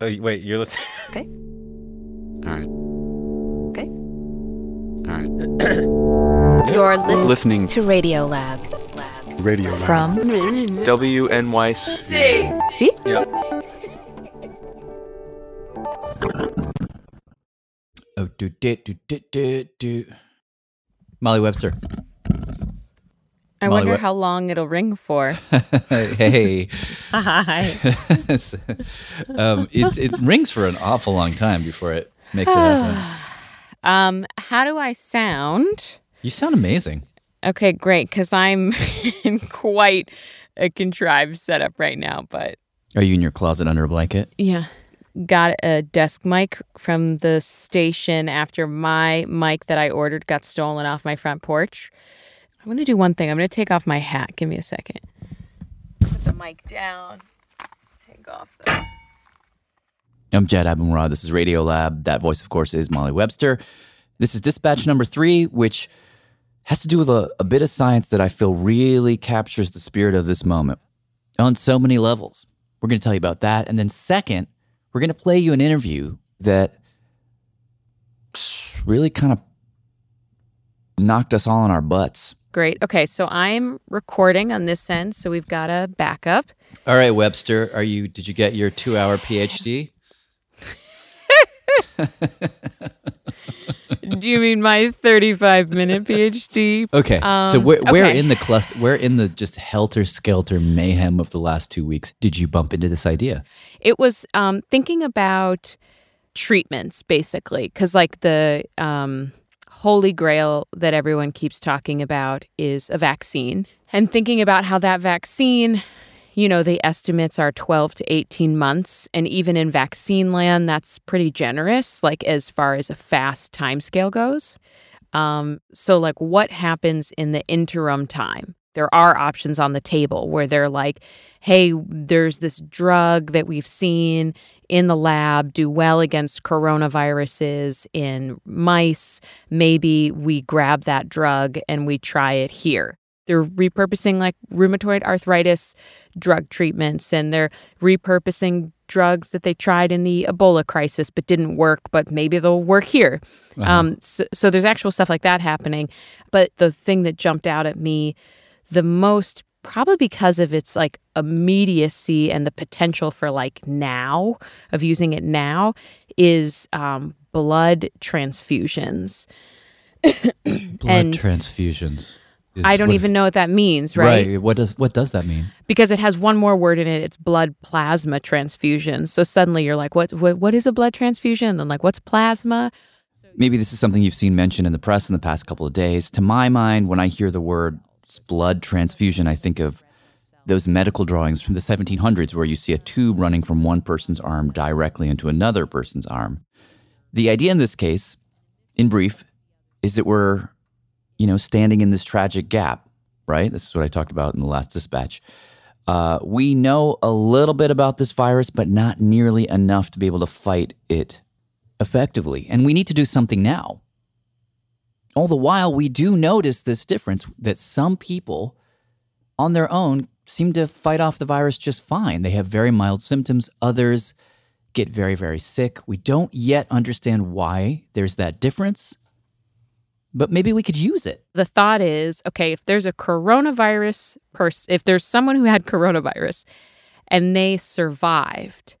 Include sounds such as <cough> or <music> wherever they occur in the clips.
Oh, wait, you're listening. <laughs> Okay. All right. Okay. All right. You're listening, Listening to Radio Lab. Radio Lab. From WNYC. See? Yeah. Oh, do, do, do, do, do, do. Molly Webster. I Molly wonder Web- how long it'll ring for. <laughs> hey. <laughs> Hi. Um, it, it rings for an awful long time before it makes it happen. <sighs> Um, how do I sound? You sound amazing. Okay, great, because I'm <laughs> in quite a contrived setup right now, but Are you in your closet under a blanket? yeah. Got a desk mic from the station after my mic that I ordered got stolen off my front porch. I'm gonna do one thing. I'm gonna take off my hat. Give me a second. Put the mic down. Take off the I'm Jad Abumrad. This is Radio Lab. That voice, of course, is Molly Webster. This is dispatch number three, which has to do with a, a bit of science that I feel really captures the spirit of this moment on so many levels. We're going to tell you about that. And then, second, we're going to play you an interview that really kind of knocked us all on our butts. Great. Okay, so I'm recording on this end, so we've got a backup. All right, Webster, are you? Did you get your two-hour PhD? <laughs> Do you mean my 35 minute PhD? Okay. so Um, where, where okay. in the cluster, where in the just helter skelter mayhem of the last two weeks did you bump into this idea? It was um, thinking about treatments, basically, because like the um, holy grail that everyone keeps talking about is a vaccine, and thinking about how that vaccine. You know, the estimates are 12 to 18 months. And even in vaccine land, that's pretty generous, like as far as a fast timescale goes. Um, so, like, what happens in the interim time? There are options on the table where they're like, hey, there's this drug that we've seen in the lab do well against coronaviruses in mice. Maybe we grab that drug and we try it here. They're repurposing like rheumatoid arthritis drug treatments and they're repurposing drugs that they tried in the Ebola crisis but didn't work, but maybe they'll work here. Um, so, so there's actual stuff like that happening. But the thing that jumped out at me the most, probably because of its like immediacy and the potential for like now of using it now, is um, blood transfusions. <coughs> Blood And transfusions. Is- I don't what is- even know what that means, right? What does what does that mean? because it has one more word in it. It's blood plasma transfusion. So suddenly you're like, what, what, what is a blood transfusion? And then like, what's plasma? Maybe this is something you've seen mentioned in the press in the past couple of days. To my mind, when I hear the word blood transfusion, I think of those medical drawings from the 1700s where you see a tube running from one person's arm directly into another person's arm. The idea in this case, in brief, is that we're, you know, standing in this tragic gap, right? This is what I talked about in the last dispatch. Uh, we know a little bit about this virus, but not nearly enough to be able to fight it effectively. And we need to do something now. All the while, we do notice this difference that some people on their own seem to fight off the virus just fine. They have very mild symptoms, others get very, very sick. We don't yet understand why there's that difference. But maybe we could use it. The thought is okay, if there's a coronavirus person, if there's someone who had <laughs> coronavirus and they survived,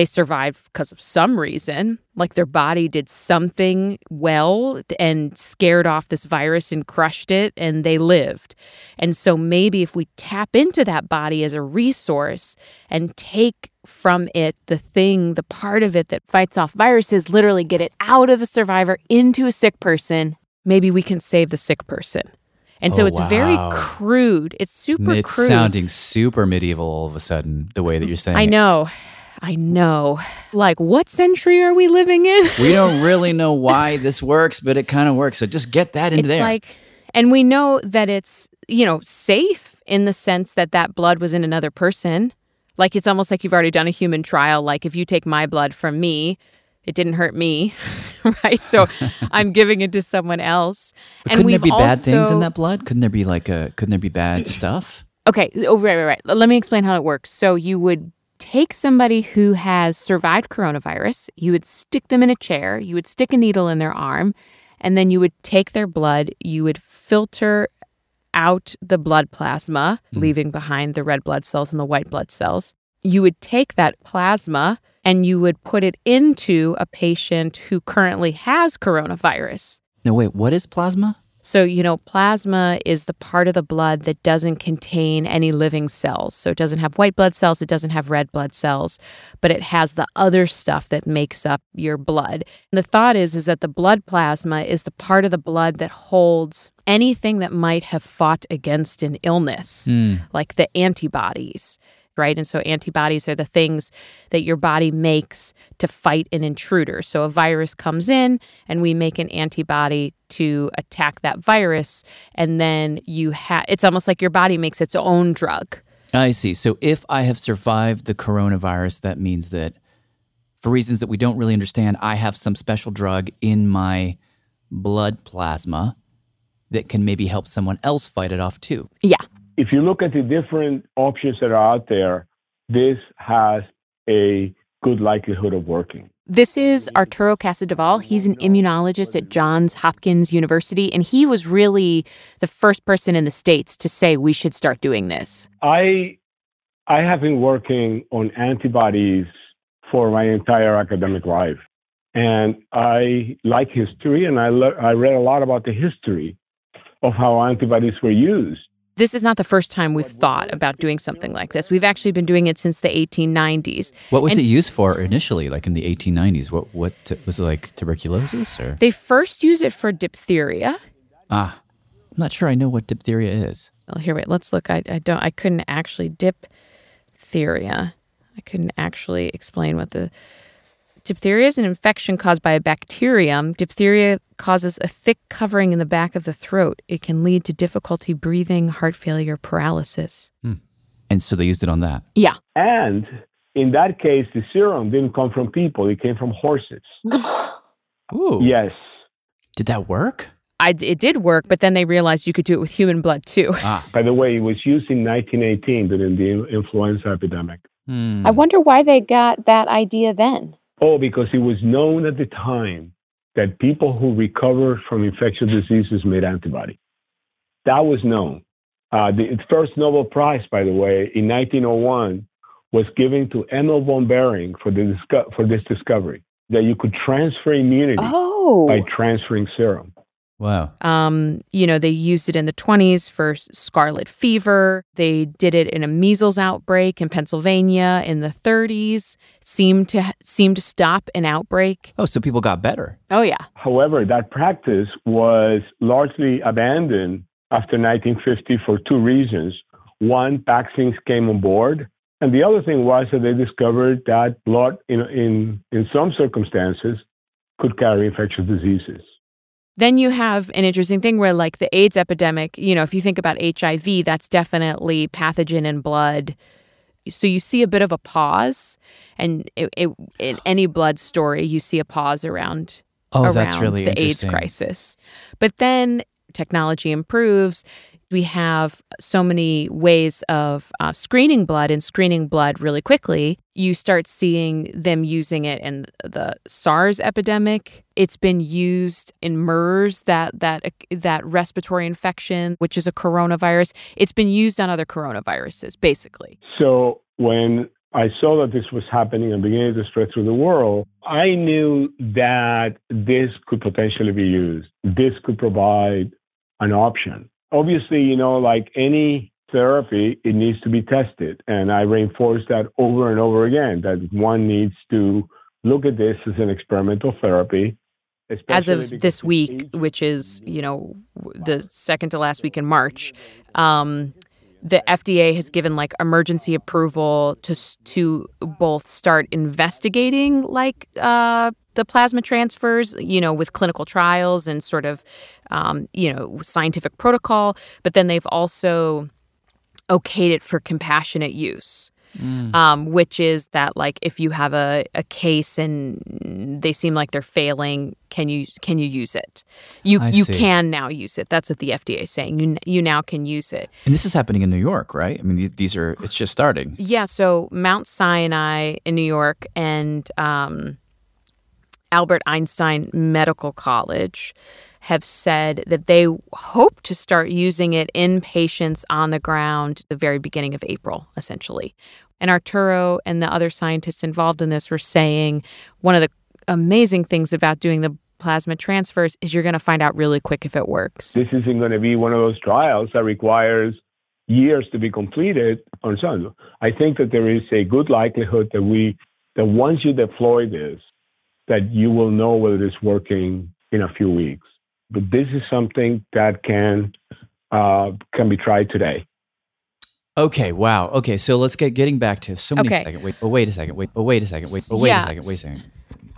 they survived because of some reason, like their body did something well and scared off this virus and crushed it, and they lived. And so maybe if we tap into that body as a resource and take from it the thing, the part of it that fights off viruses, literally get it out of the survivor into a sick person, maybe we can save the sick person. And so Oh, it's very crude. It's super it's crude. sounding super medieval all of a sudden, the way that you're saying I it. I know. Like, what century are we living in? We <laughs> don't really know why this works, but it kind of works. So just get that into it's there. like, and we know that it's, you know, safe in the sense that that blood was in another person. Like, it's almost like you've already done a human trial. Like, if you take my blood from me, it didn't hurt me, <laughs> right? So <laughs> I'm giving it to someone else. but couldn't there be bad things in that blood? Couldn't there be like a? Couldn't there be bad <clears throat> stuff? Okay. Oh, right, right, right. Let me explain how it works. So you would take somebody who has survived coronavirus, you would stick them in a chair, you would stick a needle in their arm, and then you would take their blood, you would filter out the blood plasma, mm-hmm. leaving behind the red blood cells and the white blood cells. You would take that plasma and you would put it into a patient who currently has coronavirus. No, wait. What is plasma? So, you know, plasma is the part of the blood that doesn't contain any living cells. So, it doesn't have white blood cells, it doesn't have red blood cells, but it has the other stuff that makes up your blood. And the thought is is that the blood plasma is the part of the blood that holds anything that might have fought against an illness, hmm. like the antibodies. Right. And so antibodies are the things that your body makes to fight an intruder. So a virus comes in and we make an antibody to attack that virus. And then you have, it's almost like your body makes its own drug. I see. So if I have survived the coronavirus, that means that for reasons that we don't really understand, I have some special drug in my blood plasma that can maybe help someone else fight it off too. Yeah. If you look at the different options that are out there, this has a good likelihood of working. This is Arturo Casadevall. He's an immunologist at Johns Hopkins University, and he was really the first person in the States to say we should start doing this. I I have been working on antibodies for my entire academic life, and I like history, and I le- I read a lot about the history of how antibodies were used. This is not the first time we've thought about doing something like this. We've actually been doing it since the 1890s. What was And it used for initially, like in the 1890s? What what t- was it like tuberculosis or? They first used it for diphtheria. Ah, I'm not sure I know what diphtheria is. Well, here, wait, let's look. I, I don't, I couldn't actually diphtheria. I couldn't actually explain what the diphtheria is an infection caused by a bacterium. Diphtheria causes a thick covering in the back of the throat. It can lead to difficulty breathing, heart failure, paralysis. And so they used it on that. Yeah. And in that case, the serum didn't come from people; it came from horses. <sighs> Ooh. Yes. Did that work? I, it did work, but then they realized you could do it with human blood too. Ah. <laughs> By the way, it was used in 1918 during the influenza epidemic. Hmm. I wonder why they got that idea then. Oh, because it was known at the time that people who recovered from infectious diseases made antibody. That was known. Uh, the first Nobel Prize, by the way, in 1901, was given to Emil von Behring for, the for this discovery that you could transfer immunity Oh, by transferring serum. Wow. Um, you know, they used it in the 20s for scarlet fever. They did it in a measles outbreak in Pennsylvania in the 30s. Seemed to seemed to stop an outbreak. Oh, so people got better. Oh yeah. However, that practice was largely abandoned after 1950 for two reasons. One, vaccines came on board. And the other thing was that they discovered that blood, in, in, in some circumstances, could carry infectious diseases. Then you have an interesting thing where like the AIDS epidemic, you know, if you think about HIV, that's definitely pathogen in blood. So you see a bit of a pause and it, it, in any blood story you see a pause around Oh, around that's really the AIDS crisis. But then technology improves. We have so many ways of uh, screening blood and screening blood really quickly. You start seeing them using it in the SARS epidemic. It's been used in MERS, that that that respiratory infection, which is a coronavirus. It's been used on other coronaviruses, basically. So when I saw that this was happening and beginning to spread through the world, I knew that this could potentially be used. This could provide an option. Obviously, you know, like any therapy, it needs to be tested. And I reinforce that over and over again that one needs to look at this as an experimental therapy. As of this week, which is, you know, the second to last week in March, um, the FDA has given like emergency approval to to both start investigating like uh, the plasma transfers, you know, with clinical trials and sort of, um, you know, scientific protocol. But then they've also okayed it for compassionate use. Mm. Um, which is that like if you have a, a case and they seem like they're failing, can you can you use it? You I you see. can now use it. That's what the FDA is saying. You you now can use it. And this is happening in New York, right? I mean, these are it's just starting. Yeah. So Mount Sinai in New York and um, Albert Einstein Medical College have said that they hope to start using it in patients on the ground the very beginning of April, essentially. And Arturo and the other scientists involved in this were saying one of the amazing things about doing the plasma transfers is you're going to find out really quick if it works. This isn't going to be one of those trials that requires years to be completed on some. I think that there is a good likelihood that we that once you deploy this, that you will know whether it's working in a few weeks but this is something that can uh, can be tried today. Okay. Wow. Okay. So let's get getting back to so many Okay. seconds. Wait. Oh, wait a second. Wait. Oh, wait a second. Wait. Oh, wait Yeah. a second. Wait a second.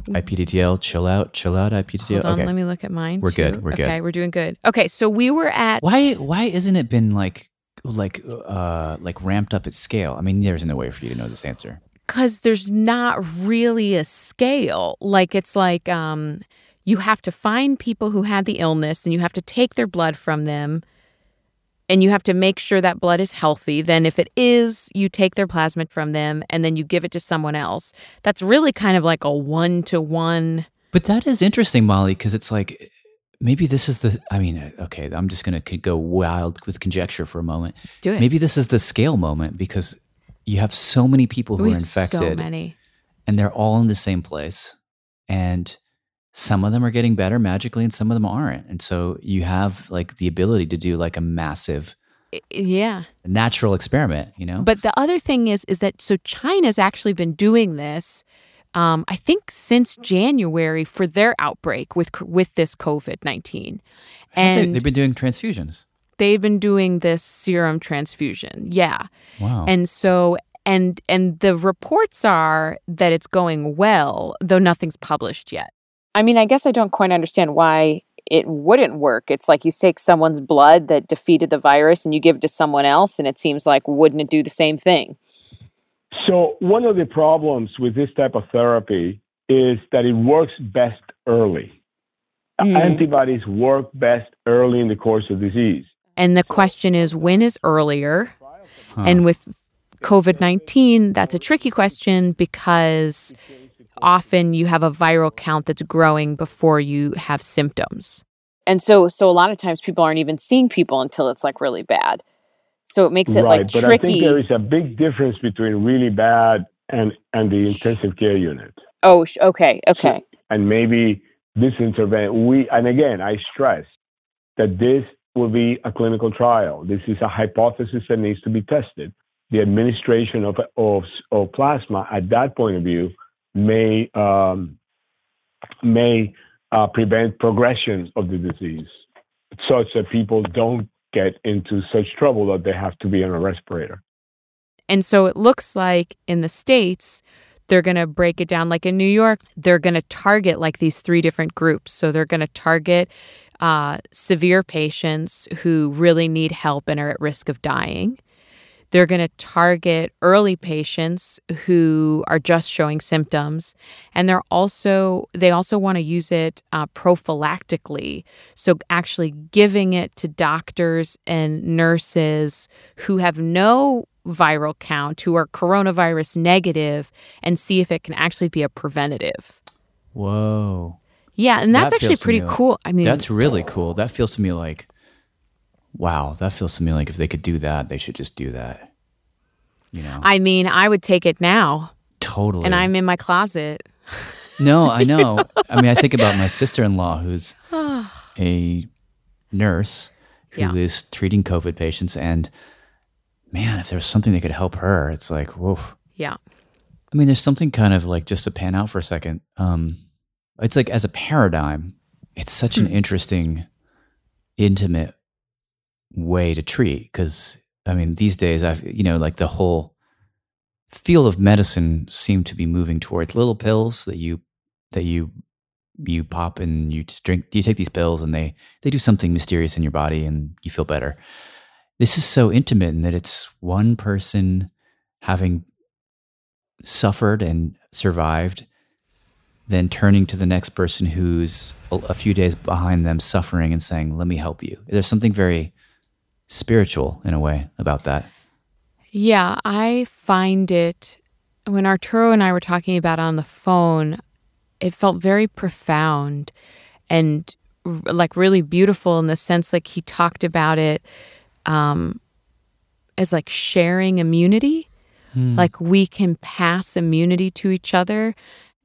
IPDTL. Chill out. Chill out. IPDTL. Hold on, okay. let me look at mine. We're good, we're good. Okay, we're doing good. Okay, so we were at Why? Why isn't it been like like uh like ramped up at scale? I mean, there's no way for you to know this answer. because there's not really a scale. Like it's like um, you have to find people who had the illness, and you have to take their blood from them, and you have to make sure that blood is healthy. Then, if it is, you take their plasma from them, and then you give it to someone else. That's really kind of like a one to one. But that is interesting, Molly, because it's like maybe this is the. I mean, uh, okay, I'm just gonna go wild with conjecture for a moment. Do it. Maybe this is the scale moment because you have so many people who We are infected. so many. and they're all in the same place and some of them are getting better magically and some of them aren't and so you have like the ability to do like a massive Yeah. natural experiment you know But the other thing is, is that so China's actually been doing this. Um, I think since January for their outbreak with with this COVID nineteen, They- and they've been doing transfusions they've been doing this serum transfusion. Yeah, wow and so and and the reports are that it's going well, though nothing's published yet. I mean, I guess I don't quite understand why it wouldn't work. It's like you take someone's blood that defeated the virus and you give it to someone else, and it seems like wouldn't it do the same thing? So one of the problems with this type of therapy is that it works best early. Mm. Antibodies work best early in the course of disease. And the question is, when is earlier? Huh. And with COVID 19, that's a tricky question because often you have a viral count that's growing before you have symptoms. And so, so a lot of times people aren't even seeing people until it's like really bad. So it makes it right, like but I think tricky. there is a big difference between really bad and and the intensive care unit. oh, sh- okay, okay. and maybe this intervention we and again i stress that this will be a clinical trial this is a hypothesis that needs to be tested the administration of of, of plasma at that point of view may um, may uh, prevent progression of the disease such that people don't get into such trouble that they have to be on a respirator And so it looks like in the States, they're going to break it down. Like in New York, they're going to target like these three different groups. So they're going to target uh, severe patients who really need help and are at risk of dying. They're going to target early patients who are just showing symptoms, and they're also they also want to use it uh, prophylactically. So actually giving it to doctors and nurses who have no viral count, who are coronavirus negative, and see if it can actually be a preventative. Whoa. Yeah, and that's That actually pretty me like- cool. I mean, That's really cool. That feels to me like, wow, that feels to me like if they could do that, they should just do that. You know, I mean, I would take it now, totally. and I'm in my closet. no, I <laughs> know. I mean, I think about my sister in law who's <sighs> a nurse who is Yeah. treating COVID patients. And man, if there was something that could help her, it's like, whoa. Yeah. I mean, there's something kind of like just to pan out for a second. Um, it's like as a paradigm, it's such an interesting, intimate way to treat. Because I mean, these days, I've you know, like the whole field of medicine seemed to be moving towards little pills that you that you you pop and you drink. You take these pills and they they do something mysterious in your body and you feel better. This is so intimate in that it's one person having suffered and survived, then turning to the next person who's a few days behind them suffering and saying, Let me help you. There's something very spiritual in a way about that. Yeah, I find it when Arturo and I were talking about it on the phone, it felt very profound and like really beautiful in the sense like he talked about it um as like sharing immunity. Like we can pass immunity to each other.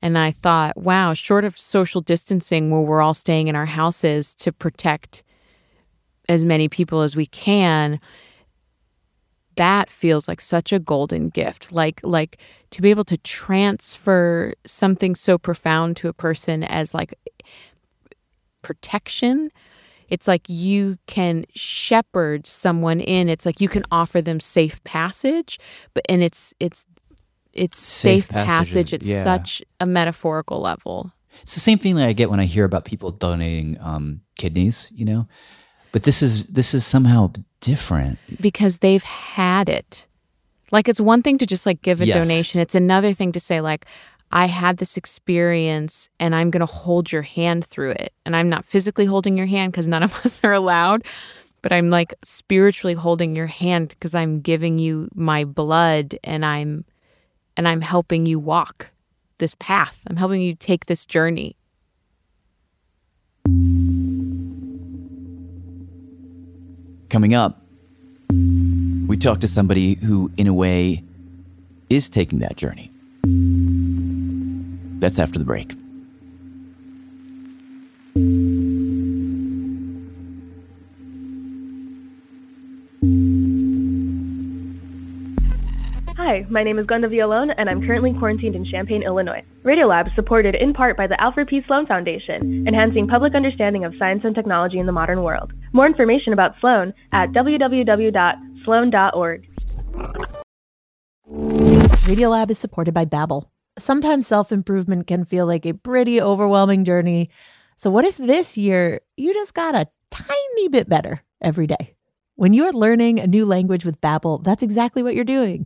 And I thought, wow, short of social distancing where we're all staying in our houses to protect as many people as we can, that feels like such a golden gift like like to be able to transfer something so profound to a person as like protection it's like you can shepherd someone in it's like you can offer them safe passage but and it's it's it's Safe safe, passage at yeah. such a metaphorical level It's the same feeling I get when I hear about people donating um, kidneys, you know? But this is this is somehow different. because they've had it. Like it's one thing to just like give a Yes. donation. It's another thing to say like I had this experience and I'm going to hold your hand through it. And I'm not physically holding your hand cuz none of <laughs> us are allowed, but I'm like spiritually holding your hand cuz I'm giving you my blood and I'm and I'm helping you walk this path. I'm helping you take this journey. Coming up, we talk to somebody who, in a way, is taking that journey. That's after the break. My name is Glenda Vialone, and I'm currently quarantined in Champaign, Illinois. Radiolab is supported in part by the Alfred P. Sloan Foundation, enhancing public understanding of science and technology in the modern world. More information about Sloan at www.sloan.org. Radiolab is supported by Babbel. Sometimes self-improvement can feel like a pretty overwhelming journey. So what if this year you just got a tiny bit better every day? When you're learning a new language with Babbel, that's exactly what you're doing.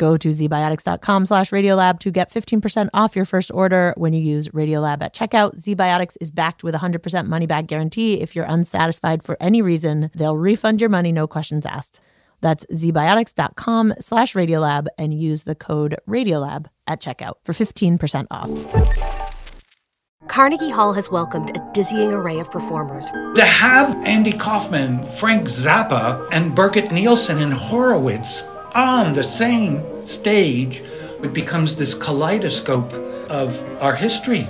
Go to zbiotics.com slash radiolab to get 15% off your first order when you use Radiolab at checkout. ZBiotics is backed with a 100% money back guarantee. If you're unsatisfied for any reason, they'll refund your money, no questions asked. That's zbiotics.com slash radiolab and use the code radiolab at checkout for 15% off. Carnegie Hall has welcomed a dizzying array of performers. To have Andy Kaufman, Frank Zappa, and Birgit Nilsson and Horowitz on the same stage, it becomes this kaleidoscope of our history.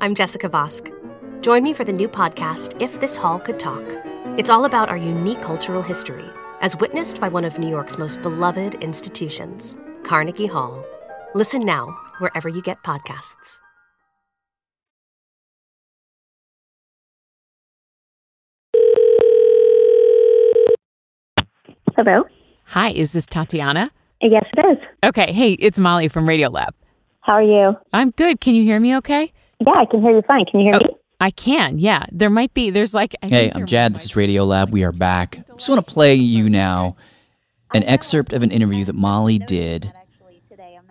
I'm Jessica Vosk. Join me for the new podcast, If This Hall Could Talk. It's all about our unique cultural history, as witnessed by one of New York's most beloved institutions, Carnegie Hall. Listen now, wherever you get podcasts. Hello. Hi, is this Tatiana? Yes, it is. Okay, hey, it's Molly from Radio Lab. How are you? I'm good. Can you hear me okay? Yeah, I can hear you fine. Can you hear oh, me? I can, yeah. There might be, there's like. I Hey, I'm Jad. This is Radio Lab. We are back. Just want to play you now an excerpt of an interview that Molly did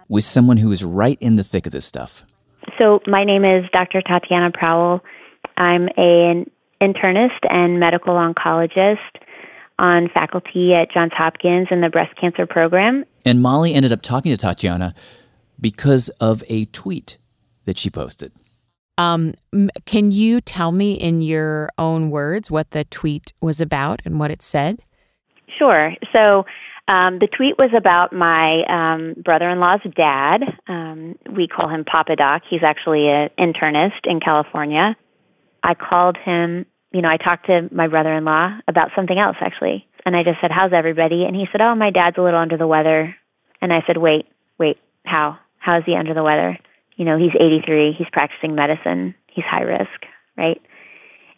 with someone who is right in the thick of this stuff. So, my name is Dr. Tatiana Prowell. I'm an internist and medical oncologist on faculty at Johns Hopkins in the breast cancer program. And Molly ended up talking to Tatiana because of a tweet that she posted. Um, can you tell me in your own words what the tweet was about and what it said? Sure. So, um, the tweet was about my um, brother in law's dad. Um, we call him Papa Doc. He's actually an internist in California. I called him, you know, I talked to my brother in law about something else, actually. And I just said, How's everybody? And he said, Oh, my dad's a little under the weather. And I said, Wait, wait, how? How is he under the weather? You know, he's 83, he's practicing medicine, he's high risk, right?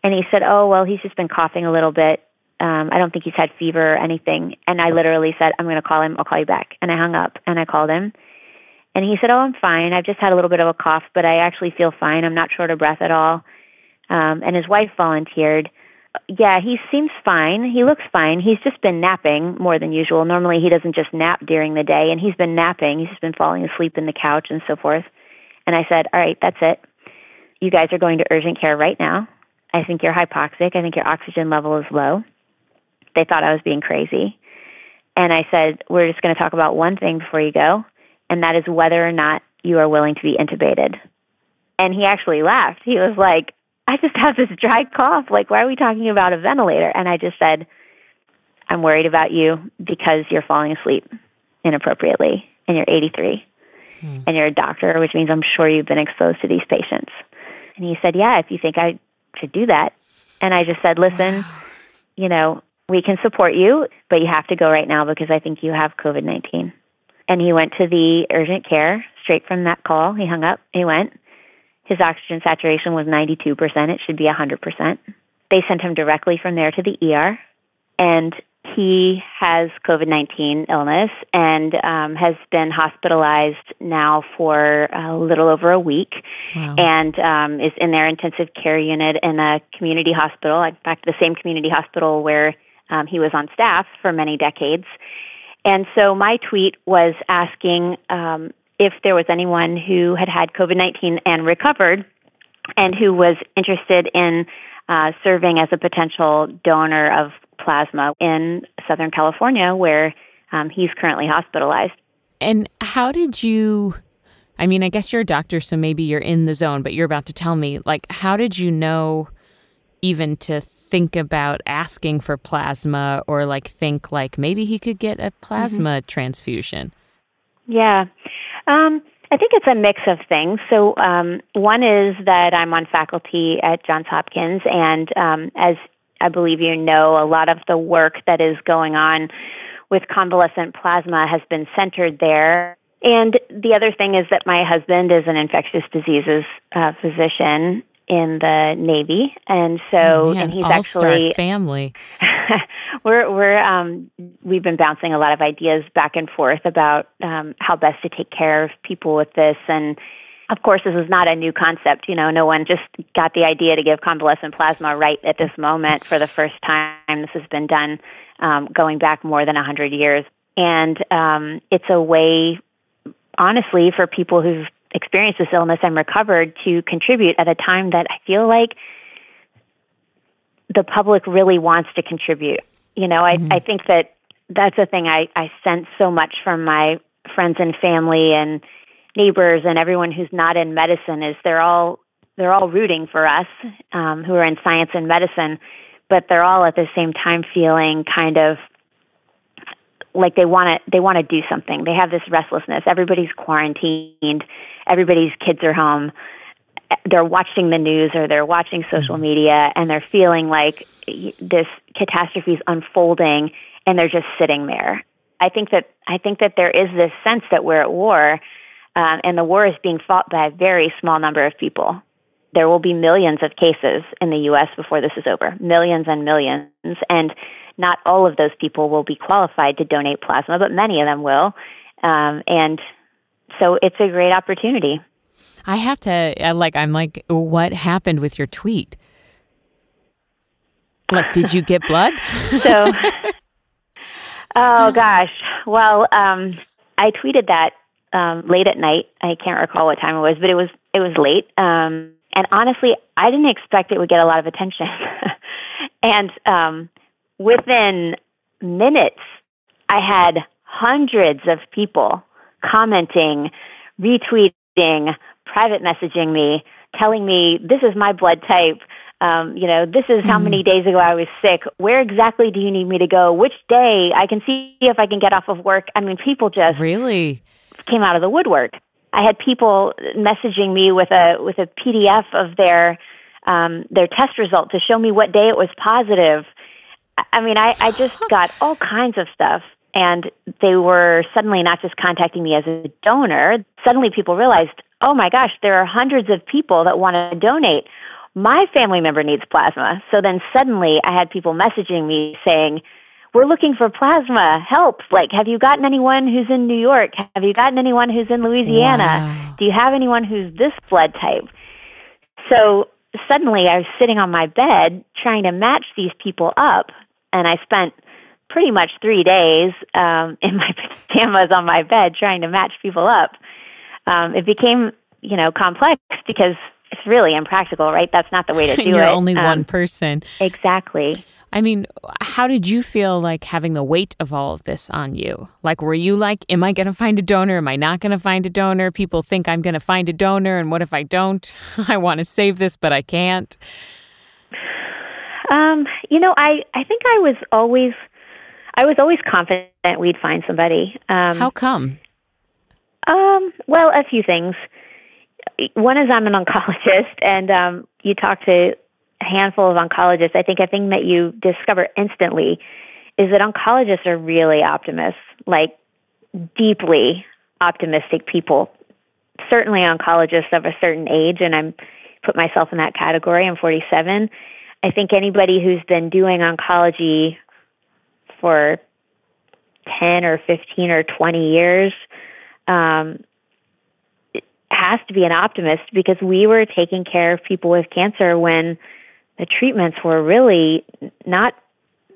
And he said, Oh, well, he's just been coughing a little bit. Um, I don't think he's had fever or anything. And I literally said, I'm going to call him. I'll call you back. And I hung up and I called him. And he said, Oh, I'm fine. I've just had a little bit of a cough, but I actually feel fine. I'm not short of breath at all. Um, and his wife volunteered. Yeah, he seems fine. He looks fine. He's just been napping more than usual. Normally, he doesn't just nap during the day, and he's been napping. He's just been falling asleep in the couch and so forth. And I said, All right, that's it. You guys are going to urgent care right now. I think you're hypoxic. I think your oxygen level is low. They thought I was being crazy. And I said, We're just going to talk about one thing before you go, and that is whether or not you are willing to be intubated. And he actually laughed. He was like, I just have this dry cough. Like, why are we talking about a ventilator? And I just said, I'm worried about you because you're falling asleep inappropriately and you're 83 hmm. and you're a doctor, which means I'm sure you've been exposed to these patients. And he said, Yeah, if you think I should do that. And I just said, Listen, you know, we can support you, but you have to go right now because I think you have COVID 19. And he went to the urgent care straight from that call. He hung up, he went. His oxygen saturation was 92%. It should be 100%. They sent him directly from there to the ER. And he has COVID 19 illness and um, has been hospitalized now for a little over a week Wow. and um, is in their intensive care unit in a community hospital, in fact, the same community hospital where um, he was on staff for many decades. And so my tweet was asking um, if there was anyone who had had COVID 19 and recovered and who was interested in uh, serving as a potential donor of plasma in Southern California, where um, he's currently hospitalized. And how did you? I mean, I guess you're a doctor, so maybe you're in the zone, but you're about to tell me, like, how did you know even to think about asking for plasma or like think like maybe he could get a plasma transfusion? Yeah. Um, I think it's a mix of things. So, um, one is that I'm on faculty at Johns Hopkins, and um, as I believe you know, a lot of the work that is going on with convalescent plasma has been centered there. And the other thing is that my husband is an infectious diseases uh, physician in the Navy, and so Oh, man, and he's actually family. <laughs> we're we're um, we've been bouncing a lot of ideas back and forth about um, how best to take care of people with this, and of course, this is not a new concept. You know, no one just got the idea to give convalescent plasma right at this moment for the first time. This has been done um, going back more than a hundred years. And um, it's a way, honestly, for people who've experienced this illness and recovered to contribute at a time that I feel like the public really wants to contribute. You know, I, I think that that's a thing I, I sense so much from my friends and family and neighbors and everyone who's not in medicine is they're all they're all rooting for us um, who are in science and medicine, but they're all at the same time feeling kind of like they want to they want to do something. They have this restlessness. Everybody's quarantined. Everybody's kids are home. They're watching the news or they're watching social media and they're feeling like this catastrophe is unfolding and they're just sitting there. I think that I think that there is this sense that we're at war, um, and the war is being fought by a very small number of people. There will be millions of cases in the U.S. before this is over, millions and millions, and not all of those people will be qualified to donate plasma, but many of them will, um, and so it's a great opportunity. I have to uh, like I'm like what happened with your tweet? Like did you get blood? <laughs> so Oh gosh. Well, um, I tweeted that um, late at night. I can't recall what time it was, but it was it was late. Um, and honestly, I didn't expect it would get a lot of attention. <laughs> and um, within minutes, I had hundreds of people commenting, retweeting, private messaging me, telling me this is my blood type um, you know, this is how many Hmm. days ago I was sick. Where exactly do you need me to go? Which day? I can see if I can get off of work. I mean, people just really came out of the woodwork. I had people messaging me with a with a PDF of their um, their test result to show me what day it was positive. I- I mean, I, I just <laughs> got all kinds of stuff. And they were suddenly not just contacting me as a donor. Suddenly people realized, oh my gosh, there are hundreds of people that want to donate. My family member needs plasma. So then suddenly I had people messaging me saying, we're looking for plasma help. Like, have you gotten anyone who's in New York? Have you gotten anyone who's in Louisiana? Do you have anyone who's this blood type? So suddenly I was sitting on my bed trying to match these people up, and I spent pretty much three days um, <laughs> in my pajamas on my bed trying to match people up. Um, it became, you know, complex because it's really impractical, right? That's not the way to <laughs> do it You're only Um, one person. Exactly. I mean, how did you feel like having the weight of all of this on you? Like, were you like, am I going to find a donor? Am I not going to find a donor? People think I'm going to find a donor, and what if I don't? <laughs> I want to save this, but I can't. Um, you know, I I think I was always I was always confident we'd find somebody. Um, How come? Um, well, a few things. One is I'm an oncologist, and um, you talk to a handful of oncologists. I think a thing that you discover instantly is that oncologists are really optimists, like deeply optimistic people. Certainly, oncologists of a certain age, and I'm put myself in that category. I'm 47. I think anybody who's been doing oncology for 10 or 15 or 20 years um, has to be an optimist because we were taking care of people with cancer when the treatments were really not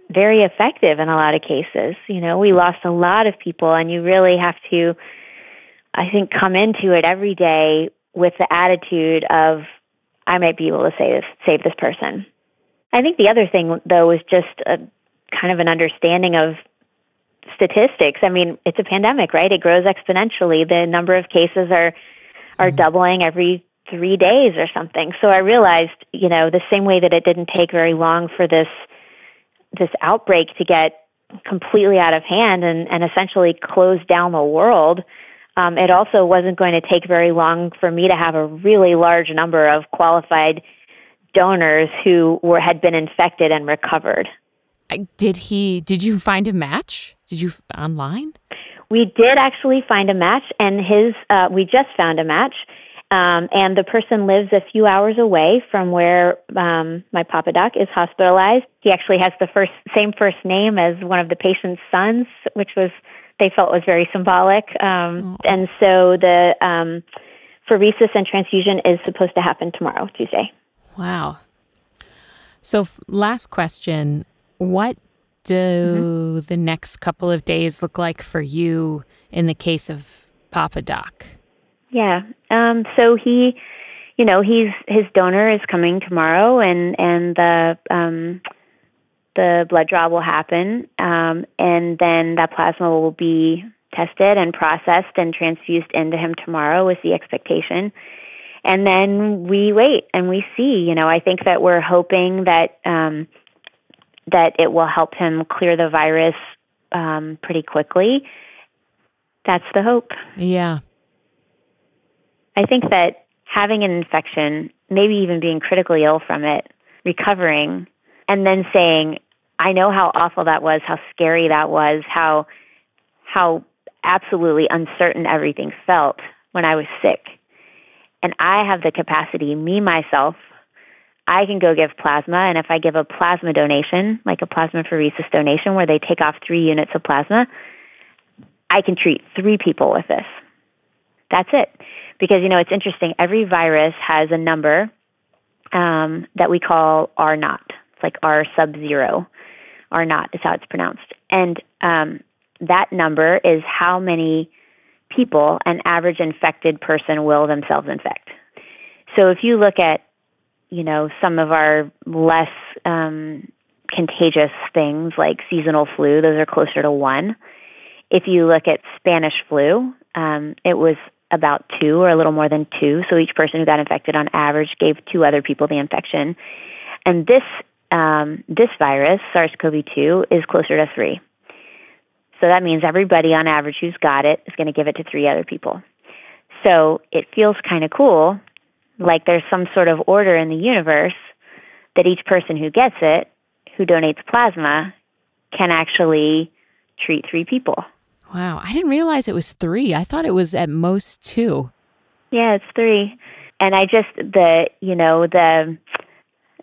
very effective in a lot of cases. You know, we lost a lot of people, and you really have to, I think, come into it every day with the attitude of, I might be able to save this, save this person. I think the other thing, though, is just a kind of an understanding of statistics. I mean, it's a pandemic, right? It grows exponentially. The number of cases are are doubling every three days or something. So I realized, you know, the same way that it didn't take very long for this this outbreak to get completely out of hand and, and essentially close down the world, um, it also wasn't going to take very long for me to have a really large number of qualified donors who were had been infected and recovered. Did he? Did you find a match? Did you online? We did actually find a match, and his uh, we just found a match, um, and the person lives a few hours away from where um, my papa doc is hospitalized. He actually has the first same first name as one of the patient's sons, which was they felt was very symbolic. Um, And so the um, phoresis and transfusion is supposed to happen tomorrow, Tuesday. Wow. So, f- last question What do Mm-hmm. the next couple of days look like for you in the case of Papa Doc? Yeah. Um, so he, you know, he's his donor is coming tomorrow, and and the um, the blood draw will happen, um, and then that plasma will be tested and processed and transfused into him tomorrow. Is the expectation, and then we wait and we see. You know, I think that we're hoping that um, that it will help him clear the virus um, pretty quickly. That's the hope. Yeah. I think that having an infection, maybe even being critically ill from it, recovering, and then saying, I know how awful that was, how scary that was, how how absolutely uncertain everything felt when I was sick. And I have the capacity, me myself, I can go give plasma and if I give a plasma donation, like a plasmapheresis donation where they take off 3 units of plasma, I can treat 3 people with this. That's it because you know it's interesting. Every virus has a number um, that we call R naught. It's like R sub zero. R naught is how it's pronounced, and um, that number is how many people an average infected person will themselves infect. So if you look at you know some of our less um, contagious things like seasonal flu, those are closer to one. If you look at Spanish flu, um, it was about two or a little more than two. So each person who got infected on average gave two other people the infection. And this um, this virus, SARS-CoV-2, is closer to three. So that means everybody on average who's got it is going to give it to three other people. So it feels kind of cool, like there's some sort of order in the universe that each person who gets it, who donates plasma, can actually treat three people. Wow. I didn't realize it was three. I thought it was at most two. Yeah, it's three. And I just the you know the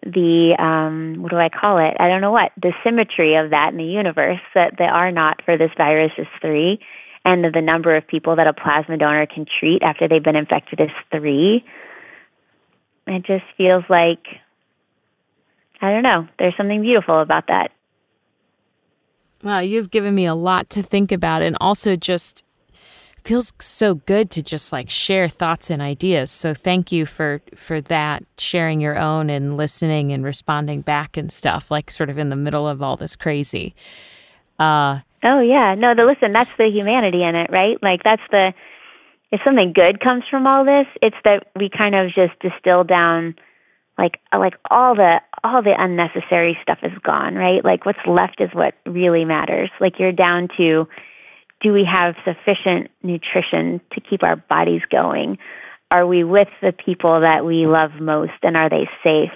the um what do I call it? I don't know what the symmetry of that in the universe that the R naught for this virus is three, and the number of people that a plasma donor can treat after they've been infected is three. It just feels like I don't know. There's something beautiful about that. Wow, you've given me a lot to think about and also just feels so good to just like share thoughts and ideas. So thank you for for that sharing your own and listening and responding back and stuff like sort of in the middle of all this crazy. Uh Oh yeah, no. The listen, that's the humanity in it, right? Like that's the if something good comes from all this, it's that we kind of just distill down like uh, like all the all the unnecessary stuff is gone, right? Like what's left is what really matters. Like you're down to do we have sufficient nutrition to keep our bodies going? Are we with the people that we love most and are they safe?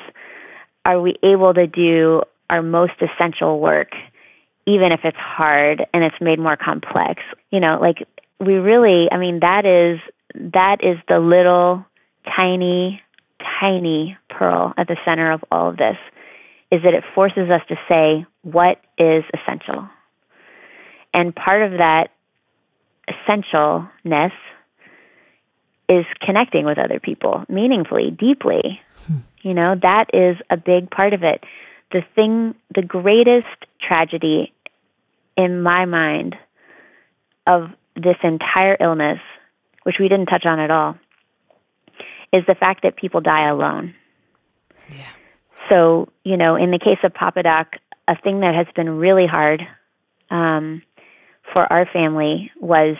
Are we able to do our most essential work even if it's hard and it's made more complex? You know, like we really, I mean that is that is the little tiny tiny pearl at the center of all of this is that it forces us to say what is essential. And part of that essentialness is connecting with other people meaningfully, deeply. Hmm. You know, that is a big part of it. The thing, the greatest tragedy in my mind of this entire illness, which we didn't touch on at all, is the fact that people die alone. Yeah. So, you know, in the case of Papa Doc, a thing that has been really hard um, for our family was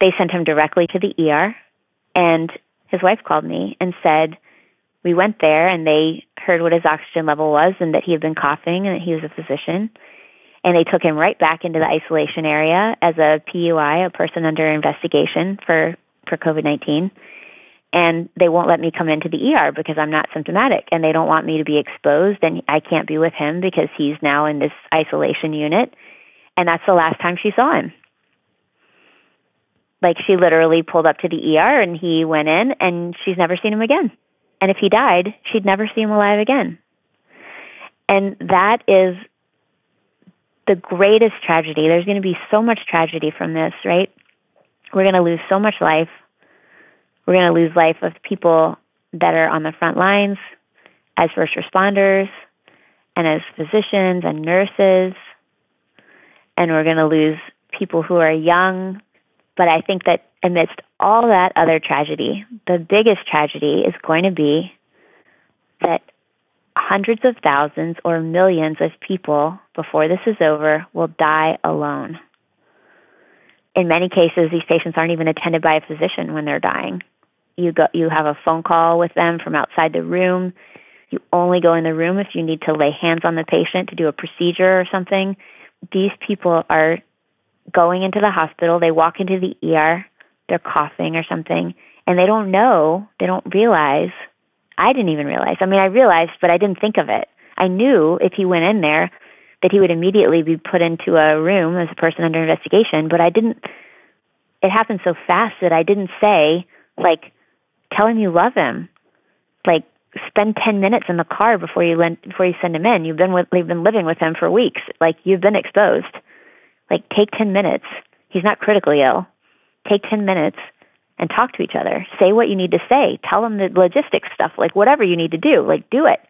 they sent him directly to the ER, and his wife called me and said, We went there and they heard what his oxygen level was and that he had been coughing and that he was a physician. And they took him right back into the isolation area as a PUI, a person under investigation for, for COVID 19 and they won't let me come into the ER because I'm not symptomatic and they don't want me to be exposed and I can't be with him because he's now in this isolation unit and that's the last time she saw him. Like she literally pulled up to the ER and he went in and she's never seen him again. And if he died, she'd never see him alive again. And that is the greatest tragedy. There's going to be so much tragedy from this, right? We're going to lose so much life we're going to lose life of people that are on the front lines as first responders and as physicians and nurses and we're going to lose people who are young. But I think that amidst all that other tragedy, the biggest tragedy is going to be that hundreds of thousands or millions of people before this is over will die alone. In many cases, these patients aren't even attended by a physician when they're dying. You go, you have a phone call with them from outside the room. You only go in the room if you need to lay hands on the patient to do a procedure or something. These people are going into the hospital. They walk into the ER. They're coughing or something, and they don't know. They don't realize I didn't even realize. I mean, I realized, but I didn't think of it. I knew if he went in there that he would immediately be put into a room as a person under investigation, but I didn't. It happened so fast that I didn't say, like, tell him you love him. Like, spend 10 minutes in the car before you lend, before you send him in. You've been with, you've been living with him for weeks. Like, you've been exposed. Like, take 10 minutes. He's not critically ill. Take 10 minutes and talk to each other. Say what you need to say. Tell them the logistics stuff, like whatever you need to do, like do it.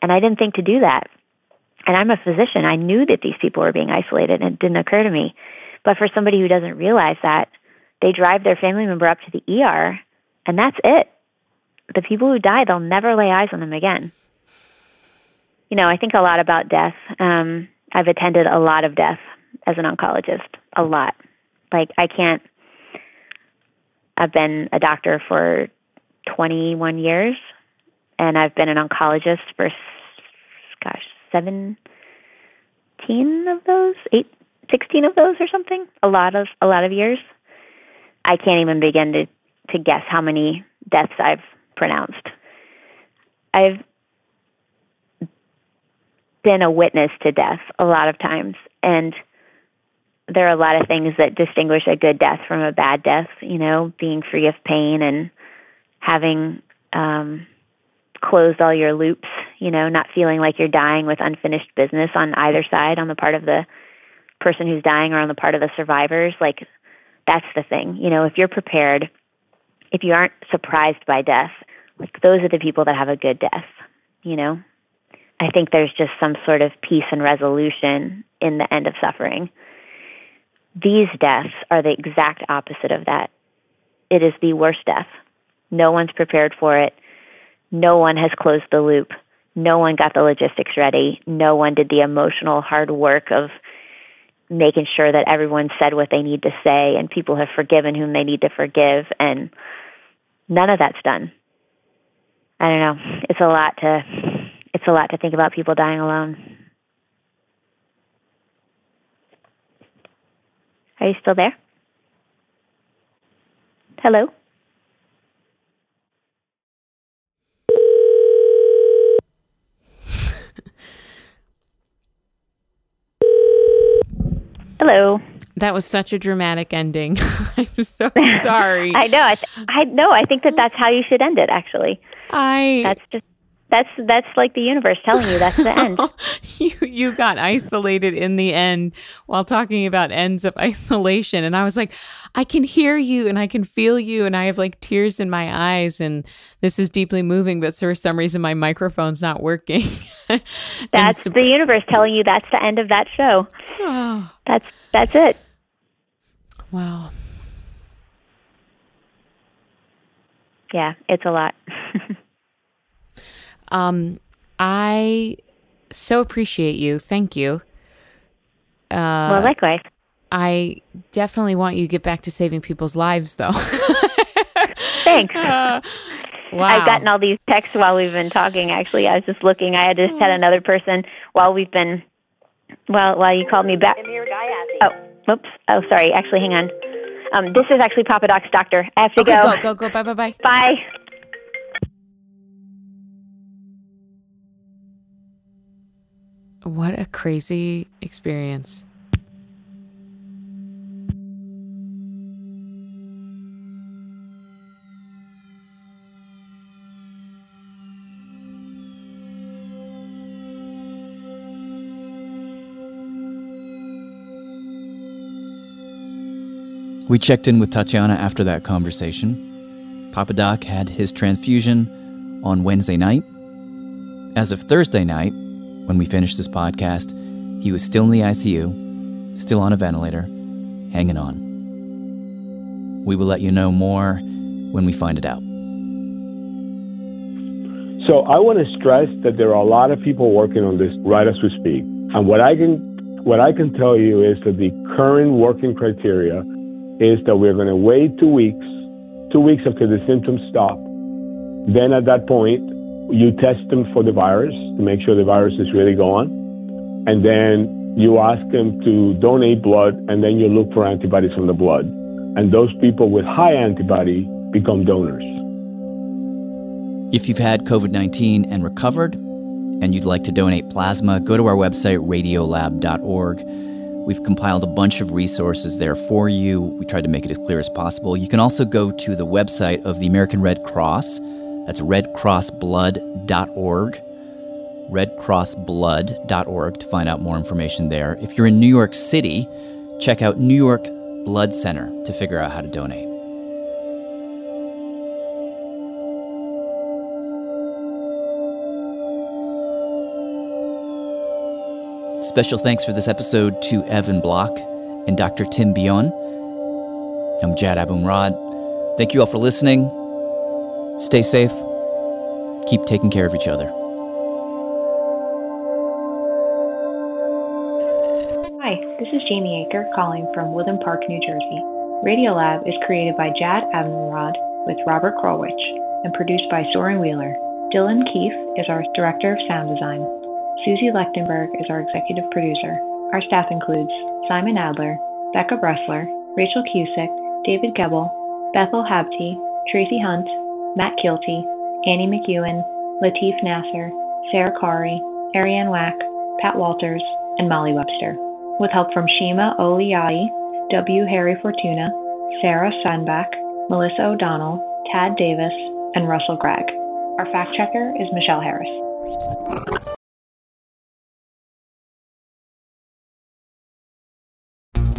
And I didn't think to do that. And I'm a physician. I knew that these people were being isolated and it didn't occur to me. But for somebody who doesn't realize that, they drive their family member up to the ER and that's it. The people who die, they'll never lay eyes on them again. You know, I think a lot about death. Um, I've attended a lot of death as an oncologist, a lot. Like, I can't I've been a doctor for 21 years, and I've been an oncologist for, gosh, 17 of those, eight, 16 of those, or something. A lot of a lot of years. I can't even begin to to guess how many deaths I've pronounced. I've been a witness to death a lot of times, and there are a lot of things that distinguish a good death from a bad death, you know, being free of pain and having um, closed all your loops, you know, not feeling like you're dying with unfinished business on either side, on the part of the person who's dying or on the part of the survivors. Like, that's the thing. You know, if you're prepared, if you aren't surprised by death, like, those are the people that have a good death, you know? I think there's just some sort of peace and resolution in the end of suffering. These deaths are the exact opposite of that. It is the worst death. No one's prepared for it. No one has closed the loop. No one got the logistics ready. No one did the emotional hard work of making sure that everyone said what they need to say and people have forgiven whom they need to forgive. And none of that's done. I don't know. It's a lot to it's a lot to think about people dying alone. Are you still there? Hello? Hello. That was such a dramatic ending. <laughs> I'm so sorry. <laughs> I know. I, th- I know. I think that that's how you should end it. Actually, I. That's just that's that's like the universe telling you that's the end. <laughs> you you got isolated in the end while talking about ends of <laughs> isolation and I was like I can hear you and I can feel you and I have like tears in my eyes and this is deeply moving but for some reason my microphone's not working. <laughs> that's so, the universe telling you that's the end of that show. Oh. <sighs> That's that's it. Wow. Yeah, it's a lot. Um, I so appreciate you. Thank you. Uh, well, likewise. I definitely want you to get back to saving people's lives, though. <laughs> Thanks. Uh, wow. I've gotten all these texts while we've been talking. Actually, I was just looking. I had just had another person while we've been, well, while you called me back. Oh, oops. Oh, sorry. Actually, hang on. Um, this is actually Papa Doc's doctor. I have to okay, go. Go, go, go. Bye, bye, bye. Bye. What a crazy experience. We checked in with Tatiana after that conversation. Papa Doc had his transfusion on Wednesday night. As of Thursday night, when we finished this podcast, he was still in the ICU, still on a ventilator, hanging on. We will let you know more when we find it out. So I want to stress that there are a lot of people working on this right as we speak. And what I can what I can tell you is that the current working criteria is that we're going to wait two weeks, two weeks after the symptoms stop. Then at that point, you test them for the virus to make sure the virus is really gone. And then you ask them to donate blood, and then you look for antibodies from the blood. And those people with high antibody become donors. If you've had COVID 19 and recovered, and you'd like to donate plasma, go to our website, radiolab.org. We've compiled a bunch of resources there for you. We tried to make it as clear as possible. You can also go to the website of the American Red Cross. That's redcrossblood.org. Redcrossblood.org to find out more information there. If you're in New York City, check out New York Blood Center to figure out how to donate. Special thanks for this episode to Evan Bloch and Dr. Tim Bion. I'm Jad Abumrad. Thank you all for listening. Stay safe. Keep taking care of each other. Hi, this is Jamie Aker calling from Woodland Park, New Jersey. Radiolab is created by Jad Abumrad with Robert Krulwich and produced by Soren Wheeler. Dylan Keefe is our director of sound design. Susie Lechtenberg is our executive producer. Our staff includes Simon Adler, Becca Bressler, Rachel Cusick, David Gebel, Bethel Habte, Tracie Hunte, Matt Kielty, Annie McEwen, Latif Nasser, Sarah Qari, Arianne Wack, Pat Walters, and Molly Webster, with help from Shima Oliaee, W. Harry Fortuna, Sarah Sandbach, Melissa O'Donnell, Tad Davis, and Russell Gragg. Our fact checker is Michelle Harris.